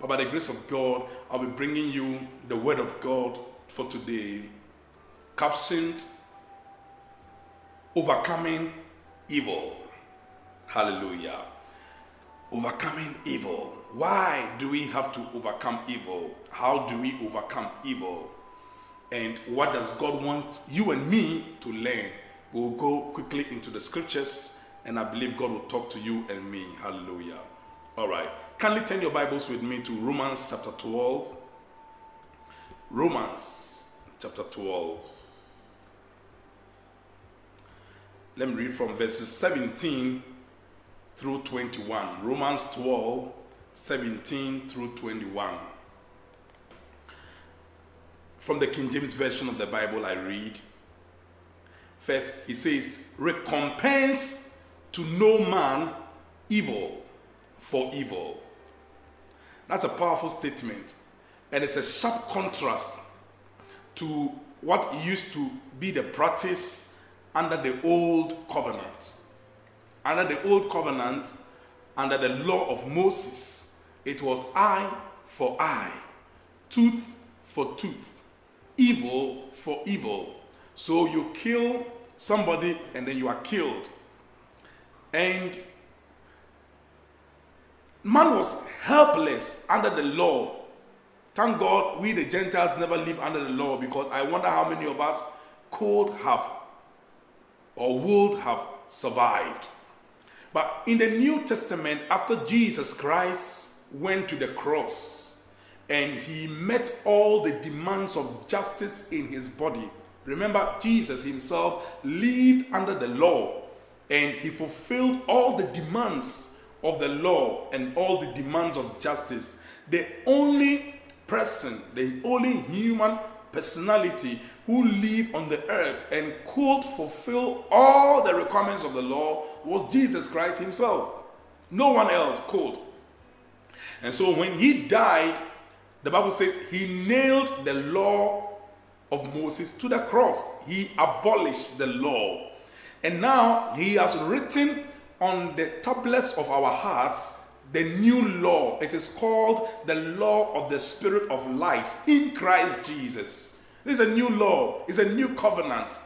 but by the grace of God, I'll be bringing you the word of God for today, captioned Overcoming Evil. Hallelujah. Overcoming evil. Why do we have to overcome evil? How do we overcome evil? And what does God want you and me to learn? We'll go quickly into the scriptures, and I believe God will talk to you and me. Hallelujah. All right. Kindly turn your Bibles with me to Romans chapter 12. Romans chapter 12. Let me read from verses 17 through 21. Romans 12, 17 through 21. From the King James Version of the Bible, I read. First, he says, Recompense to no man evil for evil. That's a powerful statement. And it's a sharp contrast to what used to be the practice under the old covenant. Under the old covenant, under the law of Moses, it was eye for eye, tooth for tooth, evil for evil. So you kill somebody and then you are killed. And man was helpless under the law. Thank God we the Gentiles never live under the law because I wonder how many of us could have or would have survived. But in the New Testament, after Jesus Christ went to the cross and he met all the demands of justice in his body, remember, Jesus himself lived under the law and he fulfilled all the demands of the law and all the demands of justice. The only person, the only human personality who lived on the earth and could fulfill all the requirements of the law was Jesus Christ himself. No one else could. And so when he died, the Bible says he nailed the law of Moses to the cross. He abolished the law. And now he has written on the tablets of our hearts the new law. It is called the law of the Spirit of life in Christ Jesus. This is a new law, it's a new covenant.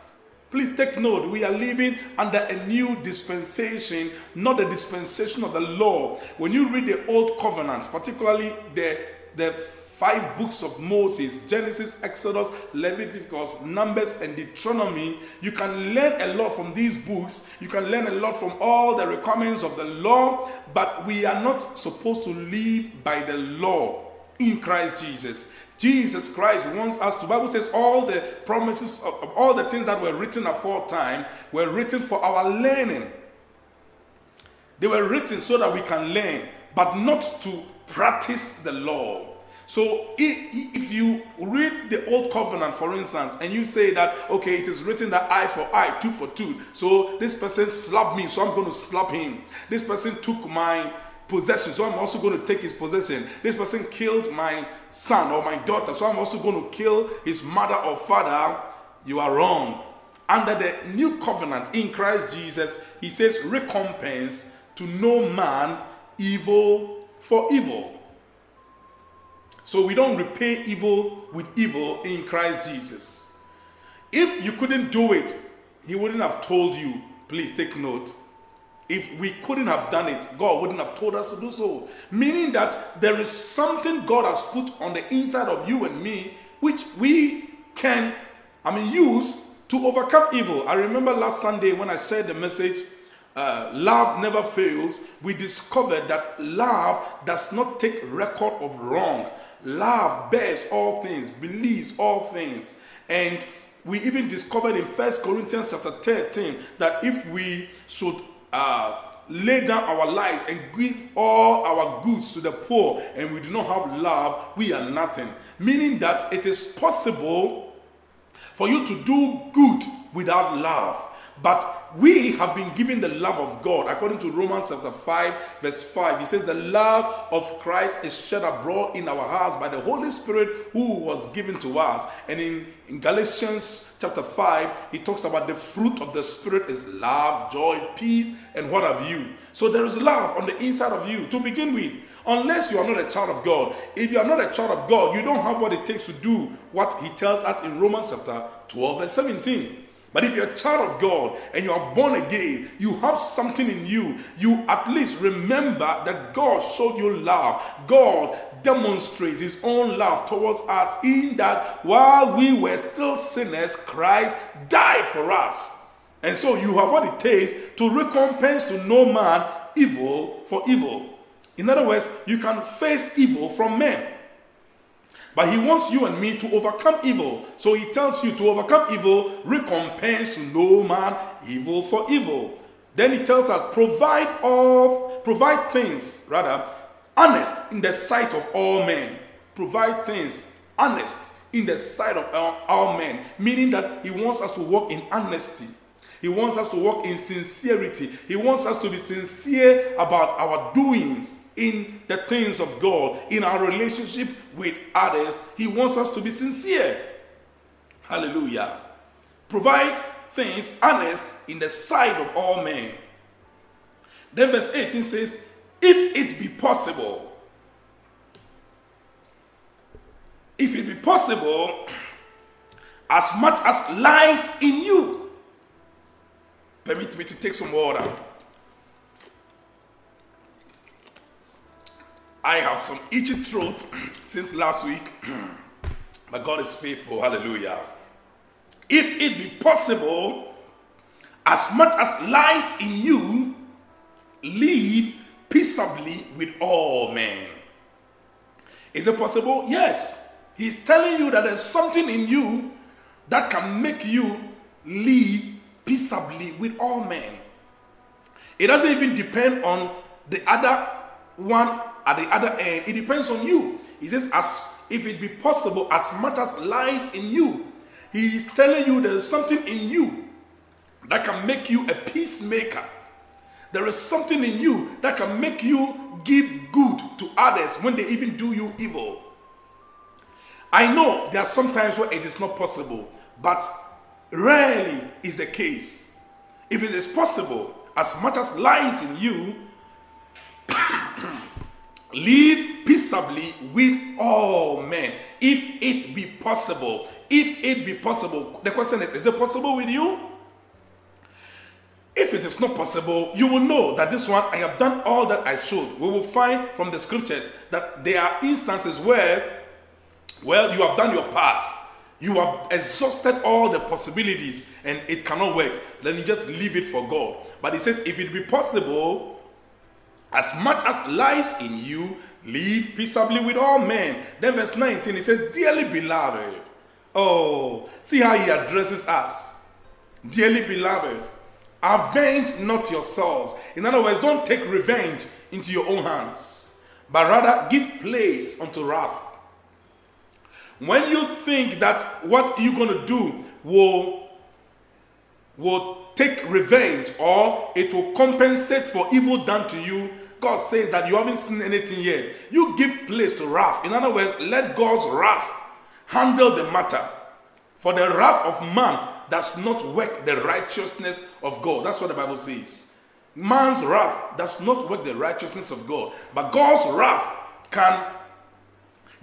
Please take note, we are living under a new dispensation, not the dispensation of the law. When you read the old covenant, particularly the, the five books of Moses Genesis, Exodus, Leviticus, Numbers, and Deuteronomy you can learn a lot from these books. You can learn a lot from all the requirements of the law, but we are not supposed to live by the law in Christ Jesus. Jesus Christ wants us to. Bible says all the promises of, of all the things that were written aforetime were written for our learning. They were written so that we can learn, but not to practice the law. So if you read the old covenant, for instance, and you say that, okay, it is written that eye for eye, tooth for tooth. So this person slapped me, so I'm going to slap him. This person took my possession, so I'm also going to take his possession. This person killed my son or my daughter, so I'm also going to kill his mother or father. You are wrong. Under the new covenant in Christ Jesus, he says, recompense to no man evil for evil. So we don't repay evil with evil in Christ Jesus. If you couldn't do it, he wouldn't have told you. Please take note. If we couldn't have done it, God wouldn't have told us to do so. Meaning that there is something God has put on the inside of you and me which we can, I mean, use to overcome evil. I remember last Sunday when I shared the message uh, love never fails, we discovered that love does not take record of wrong. Love bears all things, believes all things. And we even discovered in First Corinthians chapter 13 that if we should uh, lay down our lives and give all our goods to the poor and we do not have love, we are nothing. Meaning that it is possible for you to do good without love. But we have been given the love of God. According to Romans chapter 5, verse 5, he says, The love of Christ is shed abroad in our hearts by the Holy Spirit who was given to us. And in, in Galatians chapter 5, he talks about the fruit of the Spirit is love, joy, peace, and what have you. So there is love on the inside of you to begin with. unless you are not a child of God. If you are not a child of God, you don't have what it takes to do what he tells us in Romans chapter 12 verse 17. But if you're a child of God and you are born again, you have something in you. You at least remember that God showed you love. God demonstrates his own love towards us in that while we were still sinners, Christ died for us. And so you have what it takes to recompense to no man evil for evil. In other words, you can face evil from men. But he wants you and me to overcome evil. So he tells you to overcome evil, recompense no man evil for evil. Then he tells us, provide of provide things, rather, honest in the sight of all men. Provide things honest in the sight of all, all men. Meaning that he wants us to walk in honesty. He wants us to walk in sincerity. He wants us to be sincere about our doings in the things of God, in our relationship with others. He wants us to be sincere. Hallelujah. Provide things honest in the sight of all men. Then verse 18 says, If it be possible, if it be possible, as much as lies in you, permit me to take some water. I have some itchy throat since last week, but God is faithful. Hallelujah. If it be possible, as much as lies in you, live peaceably with all men. Is it possible? Yes. He's telling you that there's something in you that can make you live peaceably with all men. It doesn't even depend on the other one at the other end, it depends on you. He says, as if it be possible, as much as lies in you. He is telling you there is something in you that can make you a peacemaker. There is something in you that can make you give good to others when they even do you evil. I know there are some times where it is not possible, but rarely is the case. If it is possible, as much as lies in you, Live peaceably with all men, if it be possible. If it be possible. The question is Is it possible with you? If it is not possible, you will know that this one, I have done all that I should. We will find from the scriptures that there are instances where, well, you have done your part. You have exhausted all the possibilities and it cannot work. Then you just leave it for God. But he says, if it be possible, as much as lies in you, live peaceably with all men. Then verse 19, it says, Dearly beloved. Oh, see how he addresses us. Dearly beloved, avenge not yourselves. In other words, don't take revenge into your own hands, but rather give place unto wrath. When you think that what you're going to do will, will take revenge or it will compensate for evil done to you, God says that you haven't seen anything yet. You give place to wrath. In other words, let God's wrath handle the matter. For the wrath of man does not work the righteousness of God. That's what the Bible says. Man's wrath does not work the righteousness of God. But God's wrath can,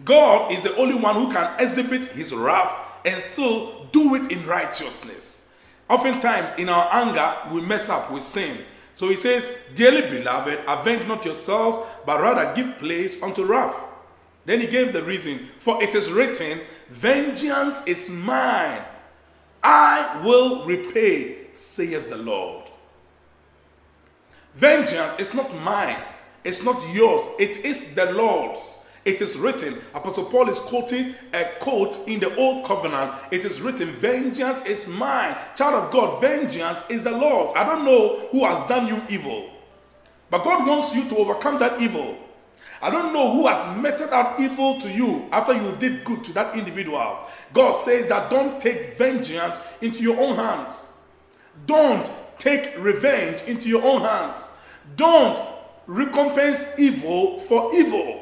God is the only one who can exhibit his wrath and still do it in righteousness. Oftentimes, in our anger, we mess up, we sin. So he says, Dearly beloved, avenge not yourselves, but rather give place unto wrath. Then he gave the reason, for it is written, Vengeance is mine, I will repay, says the Lord. Vengeance is not mine, it's not yours, it is the Lord's. It is written, Apostle Paul is quoting a quote in the Old Covenant. It is written, Vengeance is mine. Child of God, vengeance is the Lord's. I don't know who has done you evil, but God wants you to overcome that evil. I don't know who has meted out evil to you after you did good to that individual. God says that don't take vengeance into your own hands. Don't take revenge into your own hands. Don't recompense evil for evil.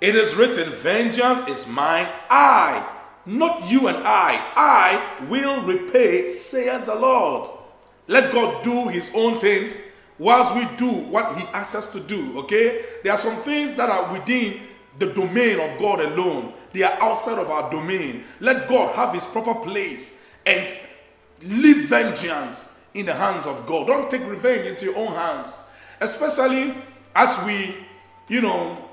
It is written, Vengeance is mine, I, not you and I, I will repay, says the Lord. Let God do his own thing. whilst we do what He asks us to do. Okay? There are some things that are within the domain of God alone, they are outside of our domain. Let God have His proper place and leave vengeance in the hands of God. Don't take revenge into your own hands, especially as we, you know,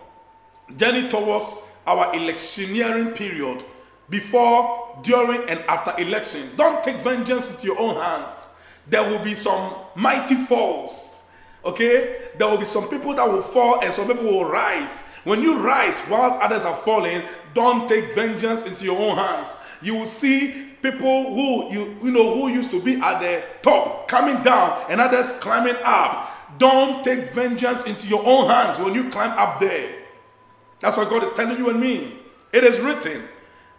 journey towards our electioneering period before, during, and after elections. Don't take vengeance into your own hands. There will be some mighty falls. Okay? There will be some people that will fall and some people will rise. When you rise whilst others are falling, don't take vengeance into your own hands. You will see people who you you know who used to be at the top coming down and others climbing up. Don't take vengeance into your own hands when you climb up there. That's what God is telling you and me. It is written,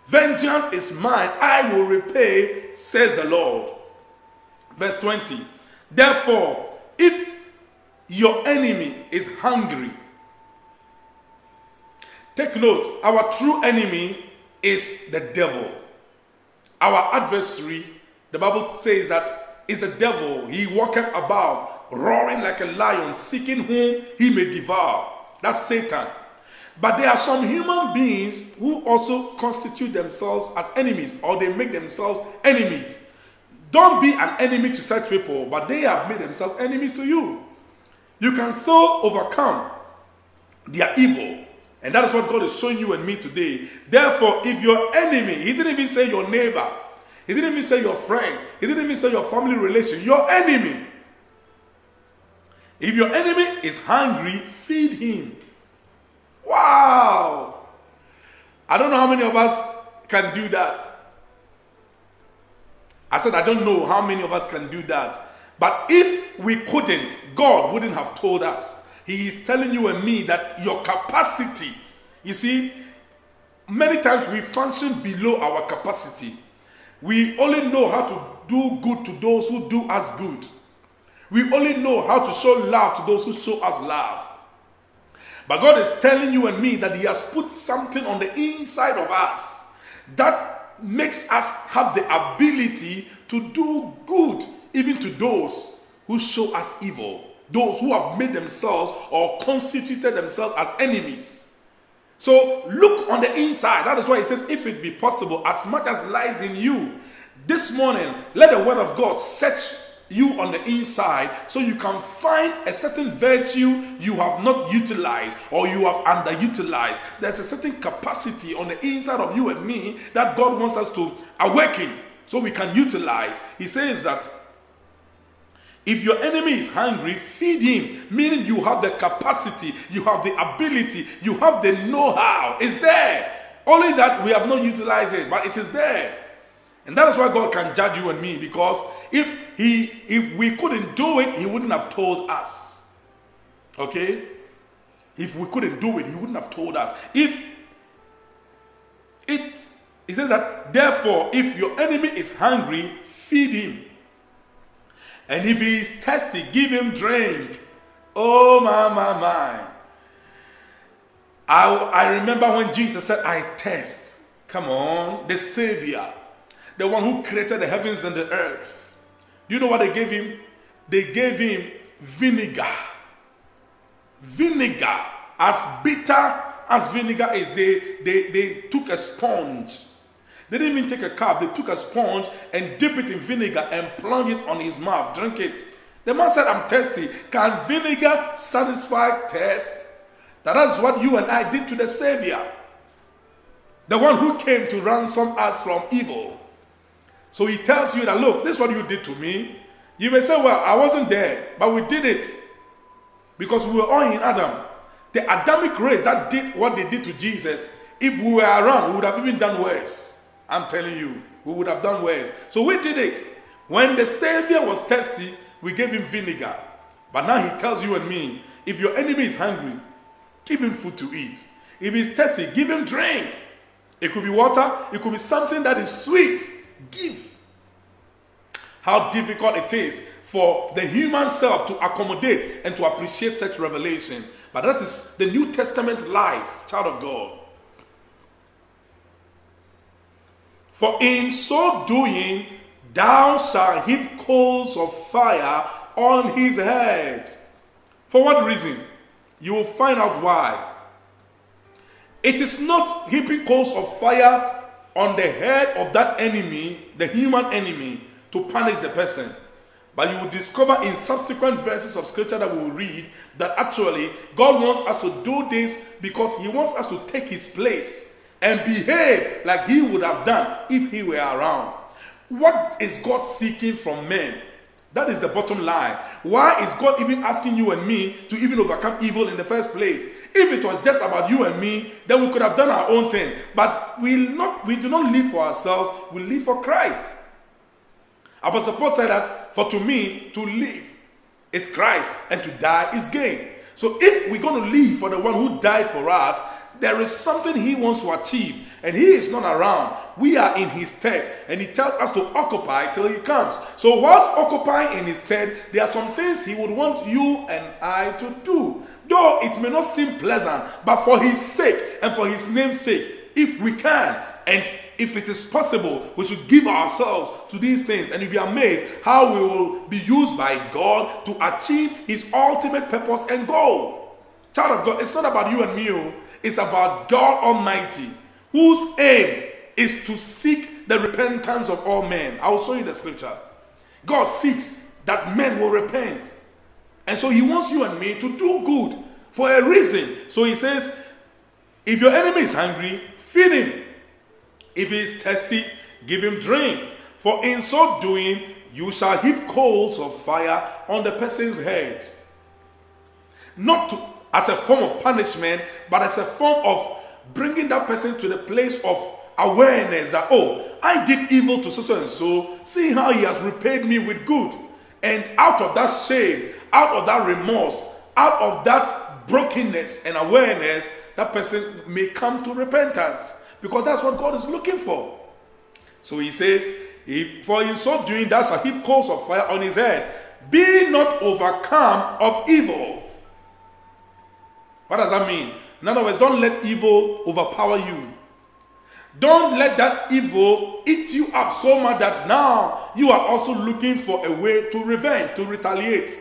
Vengeance is mine, I will repay, says the Lord. Verse 20. Therefore, if your enemy is hungry, take note, our true enemy is the devil. Our adversary, the Bible says that is the devil. He walketh about, roaring like a lion, seeking whom he may devour. That's Satan. But there are some human beings who also constitute themselves as enemies or they make themselves enemies. Don't be an enemy to such people, but they have made themselves enemies to you. You can so overcome their evil. And that is what God is showing you and me today. Therefore, if your enemy, he didn't even say your neighbor, he didn't even say your friend, he didn't even say your family relation, your enemy. If your enemy is hungry, feed him. Wow! I don't know how many of us can do that. I said, I don't know how many of us can do that. But if we couldn't, God wouldn't have told us. He is telling you and me that your capacity, you see, many times we function below our capacity. We only know how to do good to those who do us good. We only know how to show love to those who show us love. But God is telling you and me that He has put something on the inside of us that makes us have the ability to do good even to those who show us evil, those who have made themselves or constituted themselves as enemies. So look on the inside. That is why He says, if it be possible, as much as lies in you. This morning, let the word of God search you on the inside so you can find a certain virtue you have not utilized or you have underutilized. There's a certain capacity on the inside of you and me that God wants us to awaken so we can utilize. He says that if your enemy is hungry, feed him, meaning you have the capacity, you have the ability, you have the know how. It's there. Only that we have not utilized it, but it is there. And that is why God can judge you and me because if he if we couldn't do it, he wouldn't have told us. Okay? If we couldn't do it, he wouldn't have told us. If it he says that therefore if your enemy is hungry, feed him. And if he is thirsty, give him drink. Oh my my my. I, I remember when Jesus said, I test. Come on, the Savior the one who created the heavens and the earth. Do you know what they gave him? They gave him vinegar. Vinegar. As bitter as vinegar is, they, they, they took a sponge. They didn't even take a cup, they took a sponge and dip it in vinegar and plunge it on his mouth. Drink it. The man said, I'm thirsty. Can vinegar satisfy thirst? That is what you and I did to the Savior. The one who came to ransom us from evil. So he tells you that, look, this is what you did to me. You may say, well, I wasn't there, but we did it because we were all in Adam. The Adamic race that did what they did to Jesus, if we were around, we would have even done worse. I'm telling you, we would have done worse. So we did it. When the Savior was thirsty, we gave him vinegar. But now he tells you and me, if your enemy is hungry, give him food to eat. If he's thirsty, give him drink. It could be water, it could be something that is sweet Give. How difficult it is for the human self to accommodate and to appreciate such revelation. But that is the New Testament life, child of God. For in so doing, thou shalt heap coals of fire on his head. For what reason? You will find out why. It is not heaping coals of fire on the head of that enemy, the human enemy, to punish the person. But you will discover in subsequent verses of scripture that we will read that actually God wants us to do this because He wants us to take His place and behave like He would have done if He were around. What is God seeking from men? That is the bottom line. Why is God even asking you and me to even overcome evil in the first place? If it was just about you and me, then we could have done our own thing. But we not we do not live for ourselves, we live for Christ. Apostle Paul said that for to me to live is Christ and to die is gain. So if we're going to live for the one who died for us, there is something he wants to achieve and he is not around. We are in his stead and he tells us to occupy till he comes. So whilst occupying in his stead, there are some things he would want you and I to do. Though it may not seem pleasant, but for his sake and for his name's sake, if we can and if it is possible, we should give ourselves to these things and you'll be amazed how we will be used by God to achieve his ultimate purpose and goal. Child of God, it's not about you and me, oh. it's about God Almighty, whose aim is to seek the repentance of all men. I will show you the scripture. God seeks that men will repent. And so he wants you and me to do good for a reason. So he says, if your enemy is hungry, feed him. If he is thirsty, give him drink. For in so doing, you shall heap coals of fire on the person's head. Not to, as a form of punishment, but as a form of bringing that person to the place of awareness that, oh, I did evil to so and so, see how he has repaid me with good. And out of that shame, out of that remorse, out of that brokenness and awareness, that person may come to repentance. Because that's what God is looking for. So he says, if, For in so doing, thou shalt heap coals of fire on his head. Be not overcome of evil. What does that mean? In other words, don't let evil overpower you. Don't let that evil eat you up so much that now you are also looking for a way to revenge, to retaliate.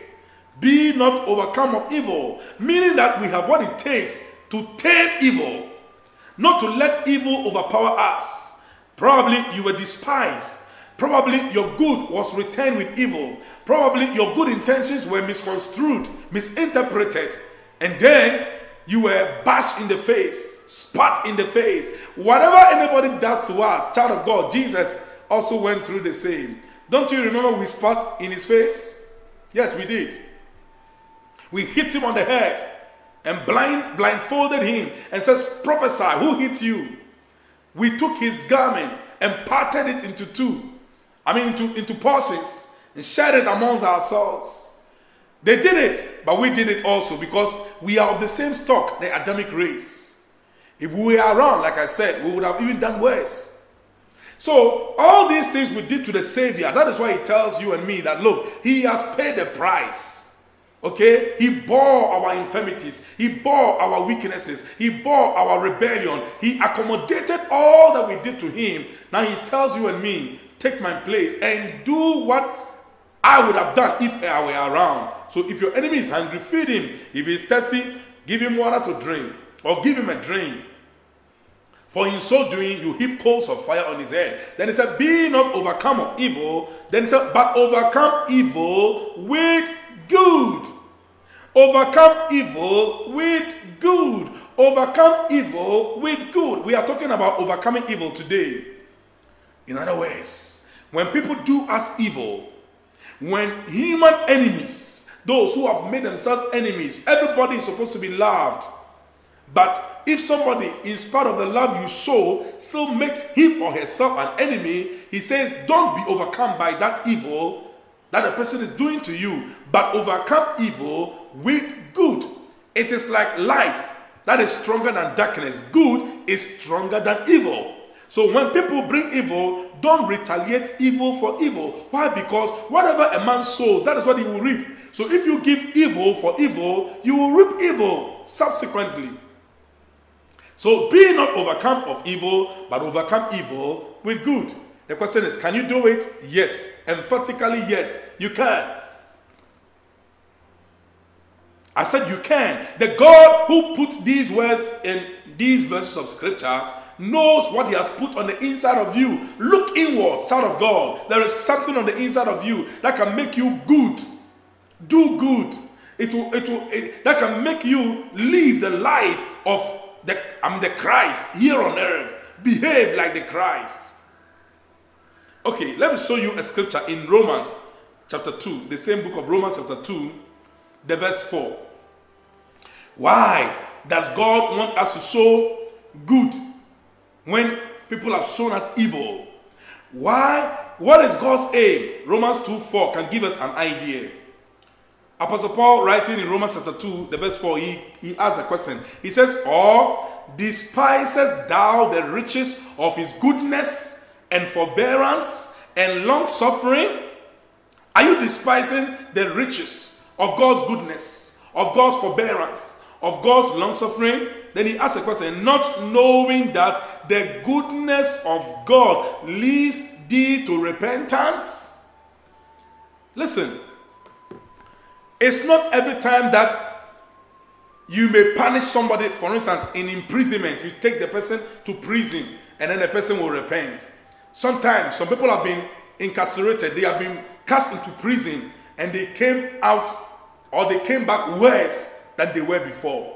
Be not overcome of evil, meaning that we have what it takes to tame evil, not to let evil overpower us. Probably you were despised. Probably your good was returned with evil. Probably your good intentions were misconstrued, misinterpreted. And then you were bashed in the face, spat in the face. Whatever anybody does to us, child of God, Jesus also went through the same. Don't you remember we spat in his face? Yes, we did. We hit him on the head and blind blindfolded him and says, Prophesy, who hit you? We took his garment and parted it into two. I mean into, into portions and shared it amongst ourselves. They did it, but we did it also because we are of the same stock, the Adamic race. If we were around, like I said, we would have even done worse. So, all these things we did to the Savior, that is why He tells you and me that look, He has paid the price. Okay? He bore our infirmities, He bore our weaknesses, He bore our rebellion, He accommodated all that we did to Him. Now He tells you and me, take my place and do what I would have done if I were around. So if your enemy is hungry, feed him. If he's thirsty, give him water to drink or give him a drink. For in so doing, you heap coals of fire on his head. Then he said, Be not overcome of evil. Then he said, But overcome evil with good. Overcome evil with good. Overcome evil with good. We are talking about overcoming evil today. In other words, when people do us evil, when human enemies, those who have made themselves enemies, everybody is supposed to be loved. But if somebody, in spite of the love you show, still makes him or herself an enemy, he says, Don't be overcome by that evil that a person is doing to you, but overcome evil with good. It is like light that is stronger than darkness. Good is stronger than evil. So when people bring evil, don't retaliate evil for evil. Why? Because whatever a man sows, that is what he will reap. So if you give evil for evil, you will reap evil subsequently. So be not overcome of evil, but overcome evil with good. The question is, can you do it? Yes. Emphatically, yes, you can. I said you can. The God who put these words in these verses of scripture knows what he has put on the inside of you. Look inward, child of God. There is something on the inside of you that can make you good. Do good. It will, it will, it, that can make you live the life of the, I'm the Christ here on earth. Behave like the Christ. Okay, let me show you a scripture in Romans chapter 2, the same book of Romans chapter 2, the verse 4. Why does God want us to show good when people have shown us evil? Why? What is God's aim? Romans 2 4 can give us an idea. Apostle Paul, writing in Romans chapter 2, the verse 4, he, he asks a question. He says, Or despisest thou the riches of his goodness and forbearance and long suffering? Are you despising the riches of God's goodness, of God's forbearance, of God's long suffering? Then he asks a question, not knowing that the goodness of God leads thee to repentance? Listen, it's not every time that you may punish somebody, for instance, in imprisonment, you take the person to prison and then the person will repent. Sometimes some people have been incarcerated, they have been cast into prison and they came out or they came back worse than they were before.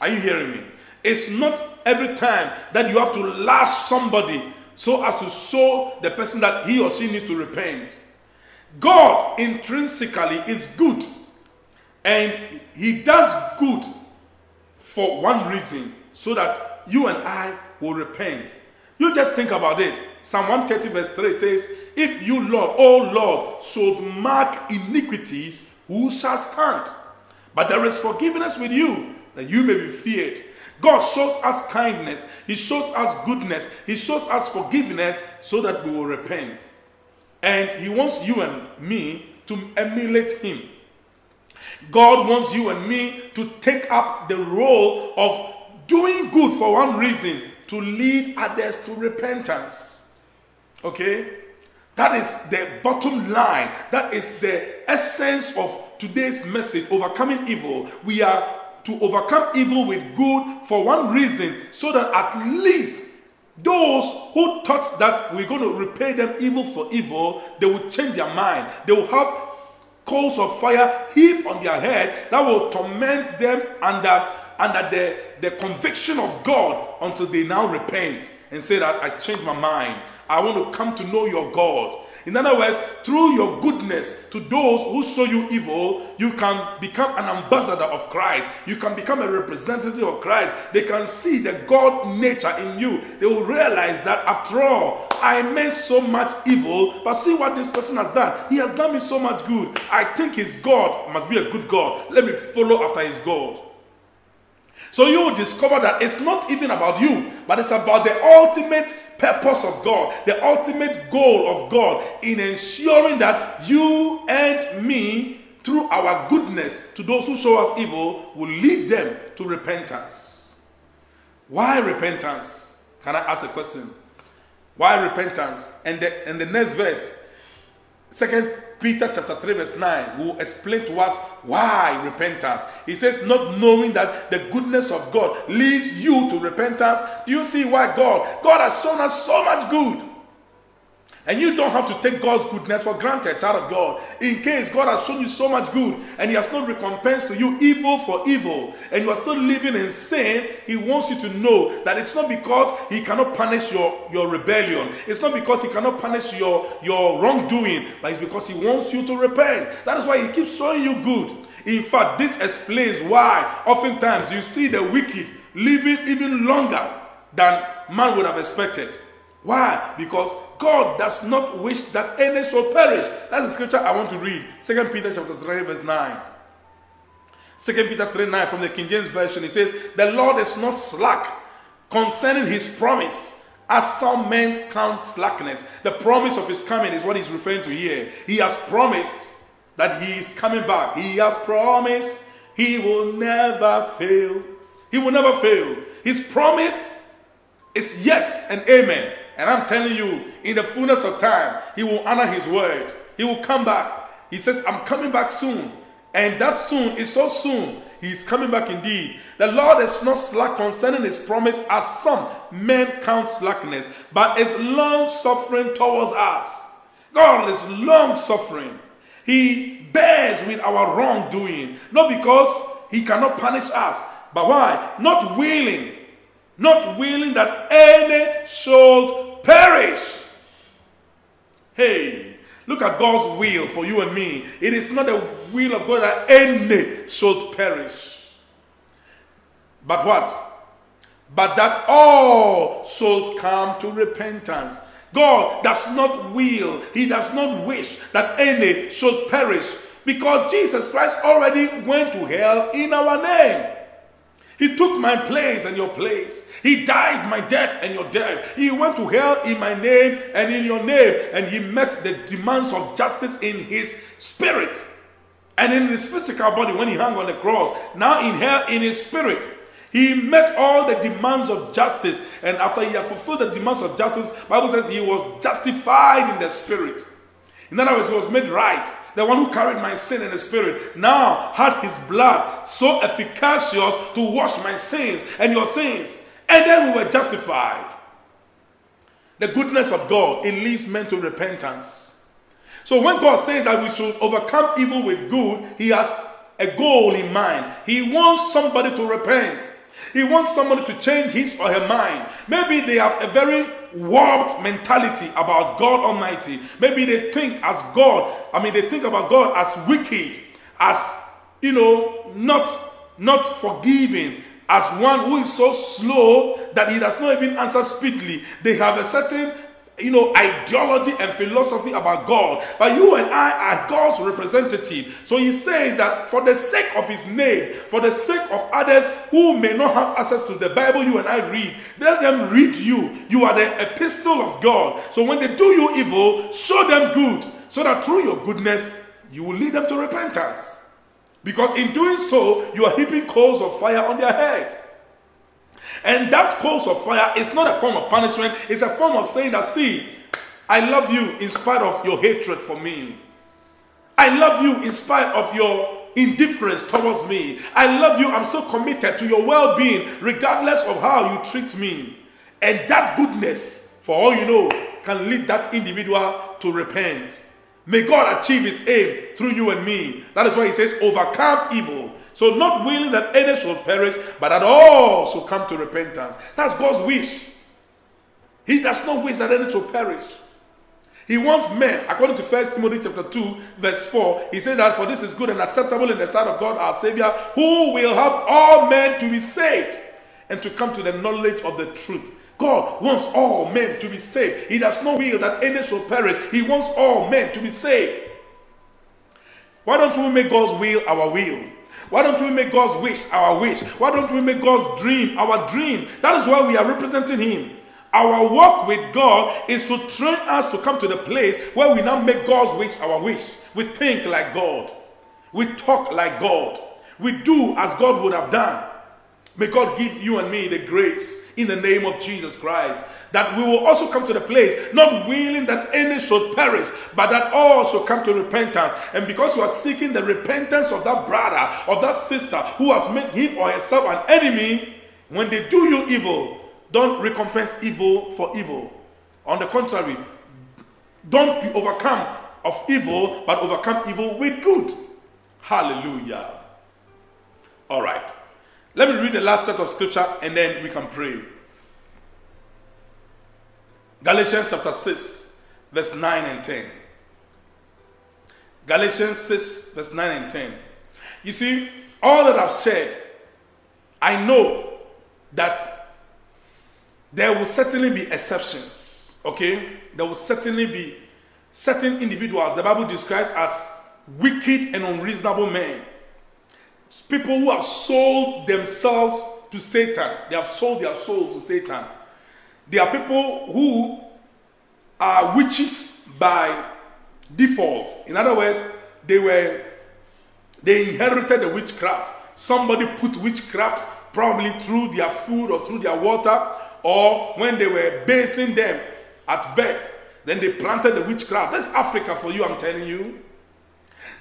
Are you hearing me? It's not every time that you have to lash somebody so as to show the person that he or she needs to repent. God intrinsically is good and he does good for one reason so that you and I will repent. You just think about it. Psalm 130, verse 3 says, If you, Lord, oh Lord, should mark iniquities, who shall stand? But there is forgiveness with you, that you may be feared. God shows us kindness, He shows us goodness, He shows us forgiveness so that we will repent. And He wants you and me to emulate Him. God wants you and me to take up the role of doing good for one reason to lead others to repentance. Okay? That is the bottom line. That is the essence of today's message overcoming evil. We are to overcome evil with good for one reason so that at least those who thought that we're going to repay them evil for evil, they will change their mind. They will have coals of fire heaped on their head that will torment them under, under the, the conviction of God until they now repent and say that I changed my mind. I want to come to know your God. In other words, through your goodness to those who show you evil, you can become an ambassador of Christ. You can become a representative of Christ. They can see the God nature in you. They will realize that after all, I meant so much evil, but see what this person has done. He has done me so much good. I think his God must be a good God. Let me follow after his God. So you will discover that it's not even about you, but it's about the ultimate purpose of God, the ultimate goal of God in ensuring that you and me, through our goodness to those who show us evil, will lead them to repentance. Why repentance? Can I ask a question? Why repentance? And the, and the next verse, Second Peter chapter 3, verse 9 will explain to us why repentance. He says, not knowing that the goodness of God leads you to repentance. Do you see why God? God has shown us so much good. And you don't have to take God's goodness for granted, child of God. In case God has shown you so much good and He has not recompensed to you evil for evil, and you are still living in sin, He wants you to know that it's not because He cannot punish your, your rebellion, it's not because He cannot punish your, your wrongdoing, but it's because He wants you to repent. That is why He keeps showing you good. In fact, this explains why oftentimes you see the wicked living even longer than man would have expected. Why? Because God does not wish that any should perish. That's the scripture I want to read. 2 Peter chapter 3, verse 9. 2 Peter 3 9 from the King James Version, it says, The Lord is not slack concerning his promise, as some men count slackness. The promise of his coming is what he's referring to here. He has promised that he is coming back. He has promised he will never fail. He will never fail. His promise is yes and amen. And I'm telling you, in the fullness of time, He will honor His word. He will come back. He says, I'm coming back soon. And that soon is so soon. He is coming back indeed. The Lord is not slack concerning his promise, as some men count slackness, but is long suffering towards us. God is long suffering. He bears with our wrongdoing, not because he cannot punish us, but why? Not willing, not willing that any should perish. Hey, look at God's will for you and me. It is not the will of God that any should perish. But what? But that all should come to repentance. God does not will, He does not wish that any should perish because Jesus Christ already went to hell in our name. He took my place and your place. He died my death and your death. He went to hell in my name and in your name. And he met the demands of justice in his spirit and in his physical body when he hung on the cross. Now in hell in his spirit. He met all the demands of justice. And after he had fulfilled the demands of justice, Bible says he was justified in the spirit. In other words, he was made right. The one who carried my sin in the spirit now had his blood so efficacious to wash my sins and your sins. And then we were justified. The goodness of God, it leads men to repentance. So when God says that we should overcome evil with good, he has a goal in mind. He wants somebody to repent. He wants somebody to change his or her mind. Maybe they have a very warped mentality about God Almighty. Maybe they think as God, I mean, they think about God as wicked, as, you know, not, not forgiving, as one who is so slow that he does not even answer speedily. They have a certain you know, ideology and philosophy about God. But you and I are God's representative. So he says that for the sake of his name, for the sake of others who may not have access to the Bible you and I read, let them read you. You are the epistle of God. So when they do you evil, show them good. So that through your goodness, you will lead them to repentance. Because in doing so, you are heaping coals of fire on their head. And that coals of fire is not a form of punishment, it's a form of saying that, see, I love you in spite of your hatred for me. I love you in spite of your indifference towards me. I love you. I'm so committed to your well being, regardless of how you treat me. And that goodness, for all you know, can lead that individual to repent. May God achieve his aim through you and me. That is why he says, overcome evil so, not willing that any should perish, but that all should come to repentance. That's God's wish. He does not wish that any should perish. He wants men, according to 1 Timothy chapter 2, verse 4, he said that for this is good and acceptable in the sight of God our Savior, who will have all men to be saved and to come to the knowledge of the truth. God wants all men to be saved. He does not will that any should perish. He wants all men to be saved. Why don't we make God's will our will? Why don't we make God's wish our wish? Why don't we make God's dream our dream? That is why we are representing Him. Our work with God is to train us to come to the place where we now make God's wish our wish. We think like God. We talk like God. We do as God would have done. May God give you and me the grace in the name of Jesus Christ that we will also come to the place, not willing that any should perish, but that all should come to repentance. And because you are seeking the repentance of that brother, of that sister who has made him or herself an enemy, when they do you evil, don't recompense evil for evil. On the contrary, don't be overcome of evil, but overcome evil with good. Hallelujah. All right. Let me read the last set of scripture and then we can pray. Galatians chapter 6, verse 9 and 10. Galatians 6, verse 9 and 10. You see, all that I've said, I know that there will certainly be exceptions. Okay? There will certainly be certain individuals the Bible describes as wicked and unreasonable men. People who have sold themselves to Satan. They have sold their souls to Satan. There are people who are witches by default. In other words, they were they inherited the witchcraft. Somebody put witchcraft probably through their food or through their water, or when they were bathing them at birth, then they planted the witchcraft. That's Africa for you, I'm telling you.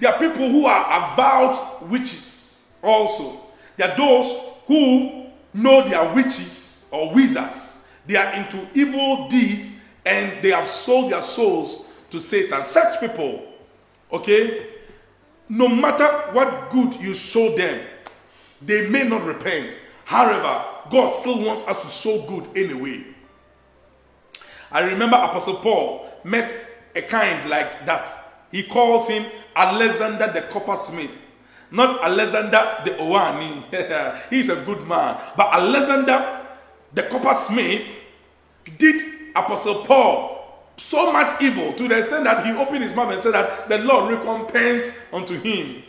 There are people who are avowed witches also. There are those who know they are witches or wizards. They are into evil deeds and they have sold their souls to Satan. Such people, okay, no matter what good you show them, they may not repent. However, God still wants us to show good anyway. I remember Apostle Paul met a kind like that. He calls him Alexander the coppersmith. Not Alexander the Owani. He's a good man. But Alexander the coppersmith did Apostle Paul so much evil to the extent that he opened his mouth and said that the Lord recompense unto him.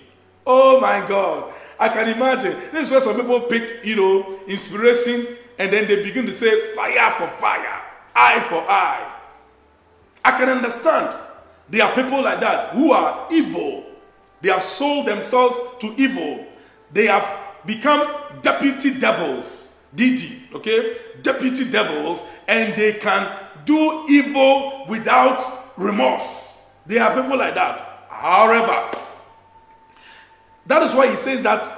Oh my God. I can imagine. This is where some people pick, you know, inspiration and then they begin to say fire for fire, eye for eye. I can understand. There are people like that who are evil. They have sold themselves to evil. They have become deputy devils. DD, okay? Deputy devils, and they can do evil without remorse. There are people like that. However, that is why he says that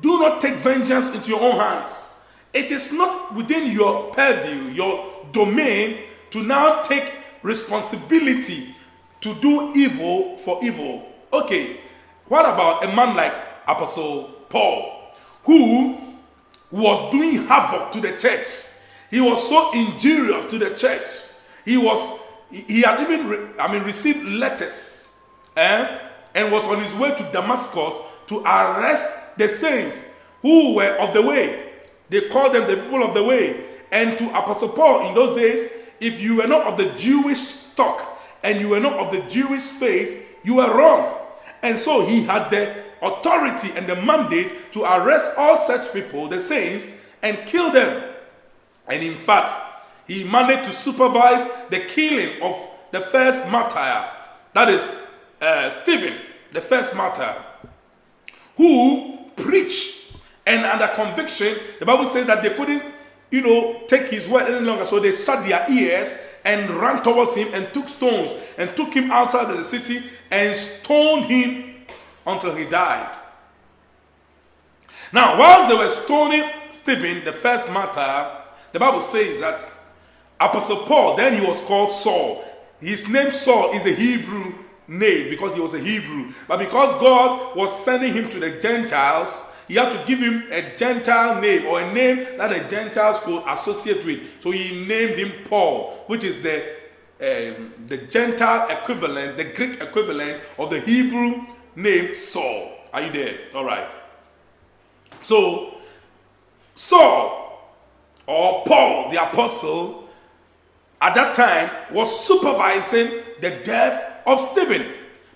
do not take vengeance into your own hands. It is not within your purview, your domain, to now take responsibility to do evil for evil. Okay, what about a man like Apostle Paul, who was doing havoc to the church? He was so injurious to the church. He was he had even I mean received letters eh, and was on his way to Damascus to arrest the saints who were of the way. They called them the people of the way. And to Apostle Paul in those days, if you were not of the Jewish stock and you were not of the Jewish faith, you were wrong. And so he had the authority and the mandate to arrest all such people, the saints, and kill them. And in fact, he managed to supervise the killing of the first martyr, that is uh, Stephen, the first martyr, who preached and under conviction, the Bible says that they couldn't, you know, take his word any longer, so they shut their ears and ran towards him and took stones and took him outside of the city and stoned him until he died. Now, whilst they were stoning Stephen, the first martyr, the Bible says that Apostle Paul, then he was called Saul. His name Saul is a Hebrew name because he was a Hebrew. But because God was sending him to the Gentiles, he had to give him a Gentile name or a name that the Gentiles could associate with. So he named him Paul, which is the, um, the Gentile equivalent, the Greek equivalent of the Hebrew name Saul. Are you there? All right. So, Saul or Paul the apostle at that time was supervising the death of Stephen.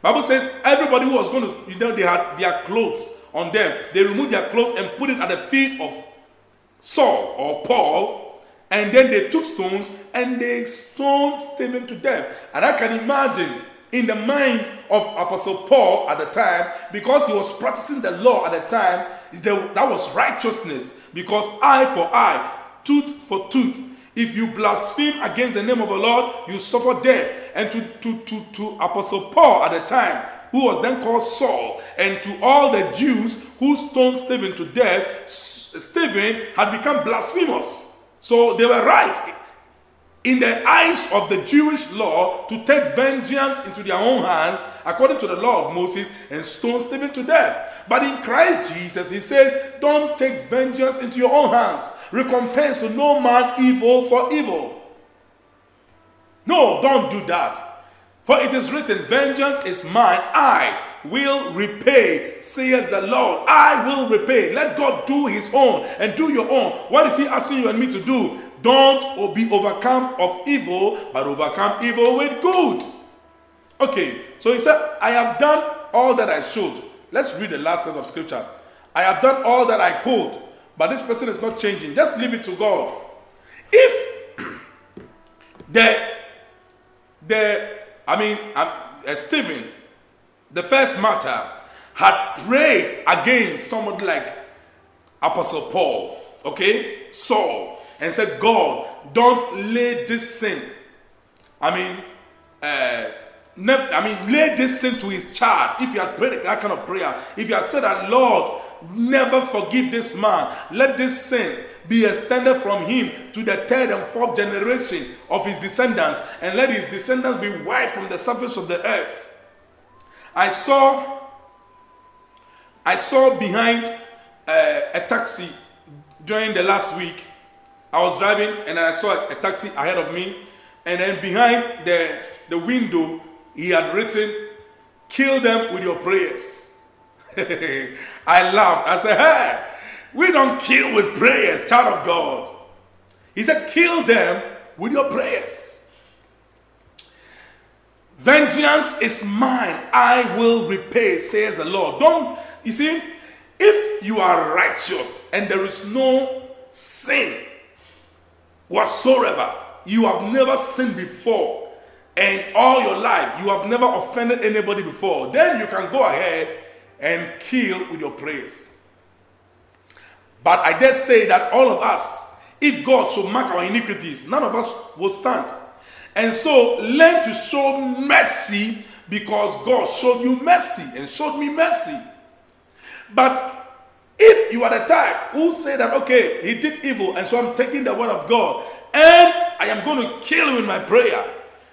Bible says everybody who was going to, you know, they had their clothes on them. They removed their clothes and put it at the feet of Saul or Paul, and then they took stones and they stoned Stephen to death. And I can imagine in the mind of Apostle Paul at the time, because he was practicing the law at the time, that was righteousness. Because eye for eye, tooth for tooth. If you blaspheme against the name of the Lord, you suffer death. And to, to, to, to Apostle Paul at the time, who was then called Saul, and to all the Jews who stoned Stephen to death, Stephen had become blasphemous. So they were right in the eyes of the Jewish law to take vengeance into their own hands according to the law of Moses and stone Stephen to death. But in Christ Jesus, he says, Don't take vengeance into your own hands. Recompense to no man evil for evil. No, don't do that. For it is written, Vengeance is mine, I will repay, says the Lord. I will repay. Let God do his own and do your own. What is he asking you and me to do? Don't be overcome of evil, but overcome evil with good. Okay, so he said, I have done all that I should. Let's read the last set of scripture. I have done all that I could, but this person is not changing. Just leave it to God. If the, the I mean, uh, Stephen, the first martyr, had prayed against somebody like Apostle Paul, okay, Saul, and said, God, don't lay this sin, I mean, uh, I mean, lay this sin to his charge. If you had prayed that kind of prayer, if you had said that, Lord, never forgive this man, let this sin be extended from him to the third and fourth generation of his descendants, and let his descendants be wiped from the surface of the earth. I saw, I saw behind uh, a taxi during the last week. I was driving and I saw a taxi ahead of me, and then behind the, the window, he had written, Kill them with your prayers. I laughed. I said, Hey, we don't kill with prayers, child of God. He said, Kill them with your prayers. Vengeance is mine, I will repay, says the Lord. Don't, you see, if you are righteous and there is no sin whatsoever, you have never sinned before, and all your life you have never offended anybody before, then you can go ahead and kill with your prayers. But I dare say that all of us, if God should mark our iniquities, none of us will stand. And so learn to show mercy because God showed you mercy and showed me mercy. But if you are the type who say that, okay, he did evil, and so I'm taking the word of God, and I am going to kill him in my prayer.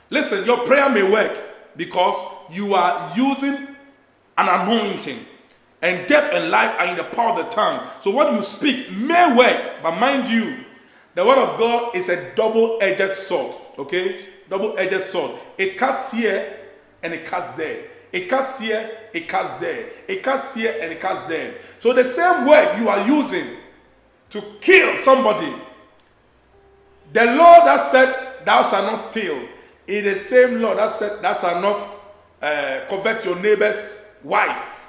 Listen, your prayer may work because you are using an anointing. And death and life are in the power of the tongue. So what you speak may work, but mind you, the word of God is a double-edged sword. Okay? Double-edged sword. It cuts here and it cuts there. It cuts here, it cuts there. It cuts here and it cuts there. So the same word you are using to kill somebody, the Lord that said, Thou shalt not steal, is the same Lord that said, Thou shalt not uh, covet your neighbor's wife.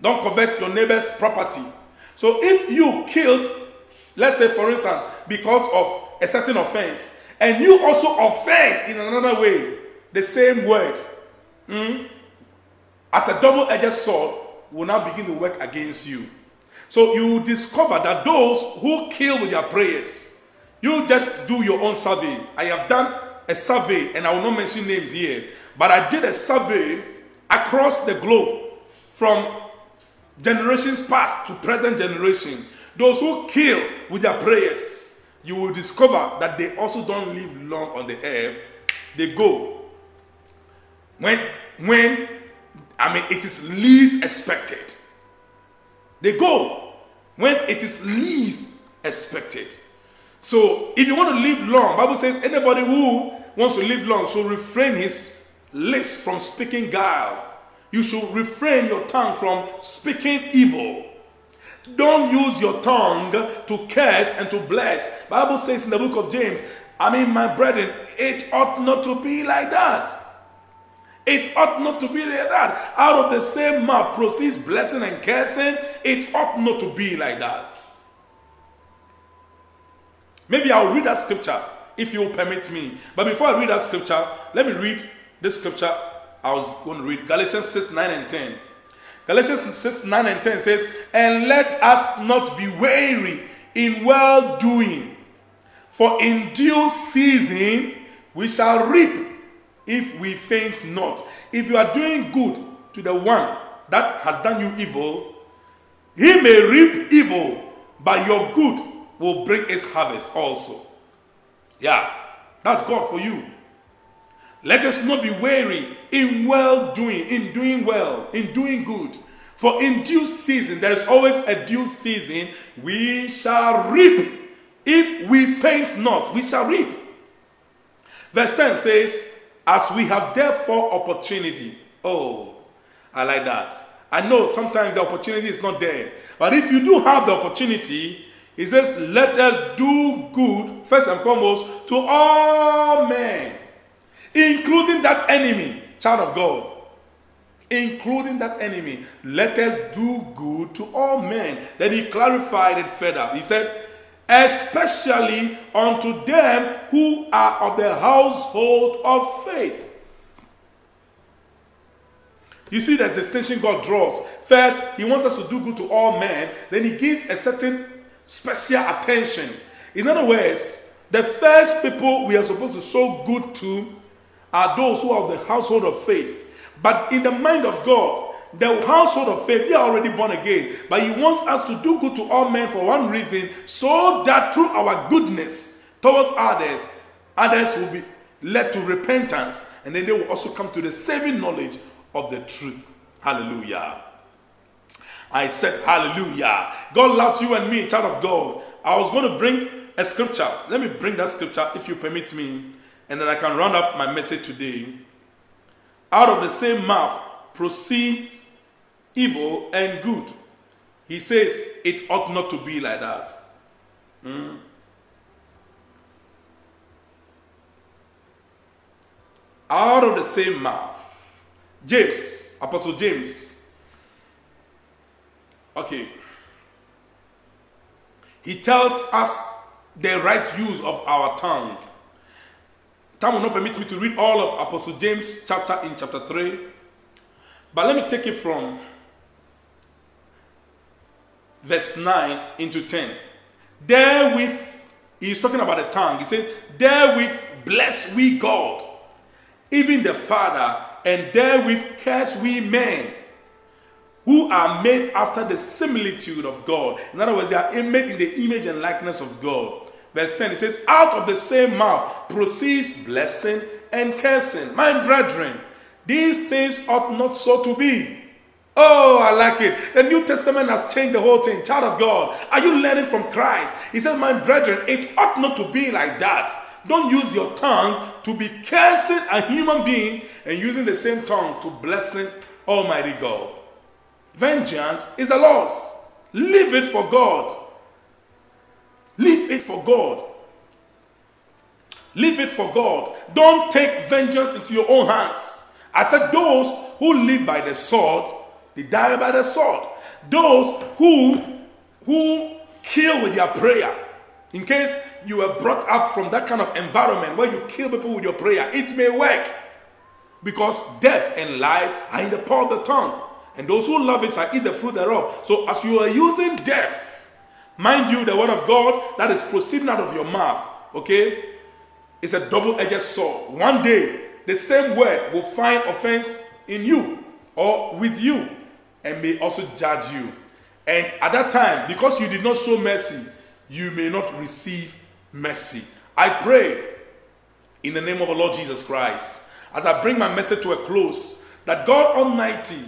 Don't covet your neighbor's property. So if you killed, let's say for instance, because of a certain offense, and you also offend in another way, the same word, mm, as a double edged sword, will now begin to work against you. So you discover that those who kill with their prayers, you just do your own survey. I have done a survey, and I will not mention names here, but I did a survey across the globe from generations past to present generation. Those who kill with their prayers, you will discover that they also don't live long on the earth. They go when when I mean it is least expected. They go when it is least expected. So if you want to live long, Bible says anybody who wants to live long should refrain his lips from speaking guile. You should refrain your tongue from speaking evil. Don't use your tongue to curse and to bless. Bible says in the book of James, I mean, my brethren, it ought not to be like that. It ought not to be like that. Out of the same mouth proceeds blessing and cursing. It ought not to be like that. Maybe I'll read that scripture if you permit me. But before I read that scripture, let me read this scripture I was going to read. Galatians 6 9 and 10. Galatians 6 9 and 10 says, And let us not be weary in well doing, for in due season we shall reap if we faint not. If you are doing good to the one that has done you evil, he may reap evil, but your good will bring its harvest also. Yeah, that's God for you. Let us not be weary in well doing, in doing well, in doing good. For in due season, there is always a due season, we shall reap. If we faint not, we shall reap. Verse 10 says, As we have therefore opportunity. Oh, I like that. I know sometimes the opportunity is not there. But if you do have the opportunity, he says, Let us do good, first and foremost, to all men, including that enemy, child of God. Including that enemy. Let us do good to all men. Then he clarified it further. He said, Especially unto them who are of the household of faith. You see the distinction God draws. First, He wants us to do good to all men. Then He gives a certain special attention. In other words, the first people we are supposed to show good to are those who are of the household of faith. But in the mind of God, the household of faith, they are already born again. But He wants us to do good to all men for one reason, so that through our goodness towards others, others will be led to repentance, and then they will also come to the saving knowledge of the truth. Hallelujah. I said, Hallelujah. God loves you and me, child of God. I was going to bring a scripture. Let me bring that scripture, if you permit me, and then I can round up my message today. Out of the same mouth proceeds evil and good. He says it ought not to be like that. Mm. Out of the same mouth. James, Apostle James. Okay. He tells us the right use of our tongue. Time will not permit me to read all of Apostle James chapter in chapter 3. But let me take it from verse 9 into 10. Therewith, he's talking about the tongue. He says, Therewith bless we God, even the Father, and therewith curse we men who are made after the similitude of God. In other words, they are made in the image and likeness of God. Verse 10, it says, Out of the same mouth proceeds blessing and cursing. My brethren, these things ought not so to be. Oh, I like it. The New Testament has changed the whole thing. Child of God, are you learning from Christ? He says, My brethren, it ought not to be like that. Don't use your tongue to be cursing a human being and using the same tongue to blessing Almighty God. Vengeance is the Lord's. Leave it for God. Leave it for God. Leave it for God. Don't take vengeance into your own hands. I said, those who live by the sword, they die by the sword. Those who who kill with their prayer. In case you were brought up from that kind of environment where you kill people with your prayer, it may work. Because death and life are in the power of the tongue and those who love it shall eat the fruit thereof. So as you are using death, mind you, the word of God that is proceeding out of your mouth, okay, is a double-edged sword. One day, the same word will find offense in you or with you and may also judge you. And at that time, because you did not show mercy, you may not receive mercy. I pray in the name of the Lord Jesus Christ, as I bring my message to a close, that God Almighty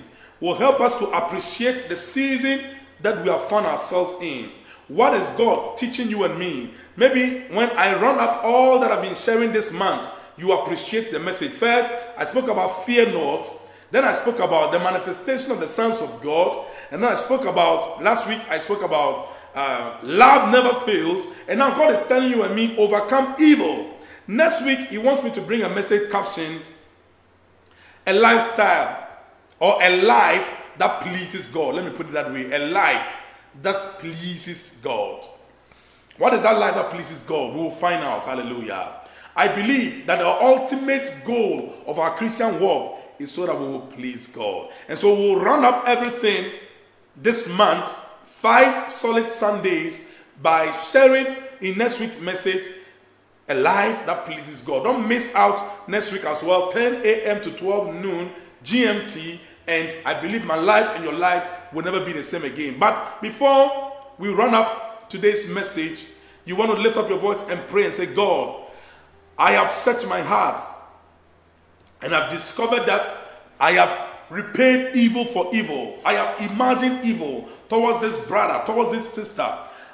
will help us to appreciate the season that we have found ourselves in. What is God teaching you and me? Maybe when I run up all that I've been sharing this month, you appreciate the message. First, I spoke about fear not. Then I spoke about the manifestation of the sons of God. And then I spoke about, last week, I spoke about uh, love never fails. And now God is telling you and me, overcome evil. Next week, He wants me to bring a message caption, a lifestyle or a life that pleases God. Let me put it that way a life that pleases God. What is that life that pleases God? We will find out. Hallelujah. I believe that the ultimate goal of our Christian walk is so that we will please God. And so we'll run up everything this month, five solid Sundays, by sharing in next week's message a life that pleases God. Don't miss out next week as well, 10 a.m. to 12 noon GMT and I believe my life and your life will never be the same again. But before we run up today's message, you want to lift up your voice and pray and say, God, I have searched my heart and I've discovered that I have repaid evil for evil. I have imagined evil towards this brother, towards this sister.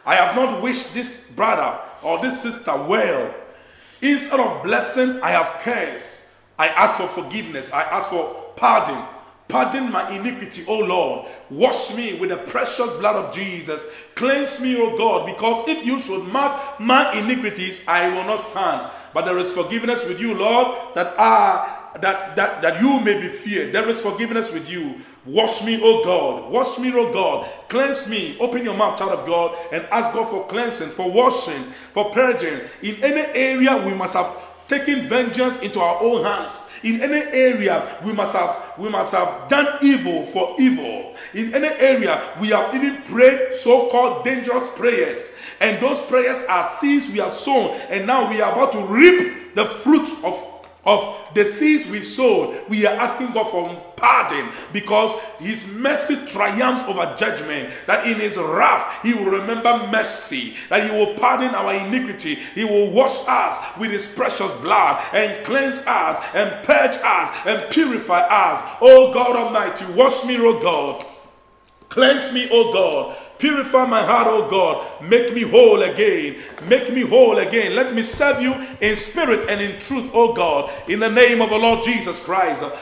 I have not wished this brother or this sister well. Instead of blessing, I have cursed. I ask for forgiveness. I ask for pardon. Pardon my iniquity, O Lord. Wash me with the precious blood of Jesus. Cleanse me, O God, because if you should mark my iniquities, I will not stand. But there is forgiveness with you, Lord, that I that that that you may be feared. There is forgiveness with you. Wash me, O God. Wash me, O God. Cleanse me. Open your mouth, child of God, and ask God for cleansing, for washing, for purging. In any area we must have taken vengeance into our own hands. In any area we must have we must have done evil for evil. In any area we have even prayed so-called dangerous prayers. And those prayers are seeds we have sown. And now we are about to reap the fruit of of the sins we sowed, we are asking God for pardon because His mercy triumphs over judgment. That in His wrath, He will remember mercy, that He will pardon our iniquity, He will wash us with His precious blood and cleanse us and purge us and purify us. Oh God Almighty, wash me, oh God. Cleanse me, O God. Purify my heart, O God. Make me whole again. Make me whole again. Let me serve you in spirit and in truth, O God. In the name of the Lord Jesus Christ.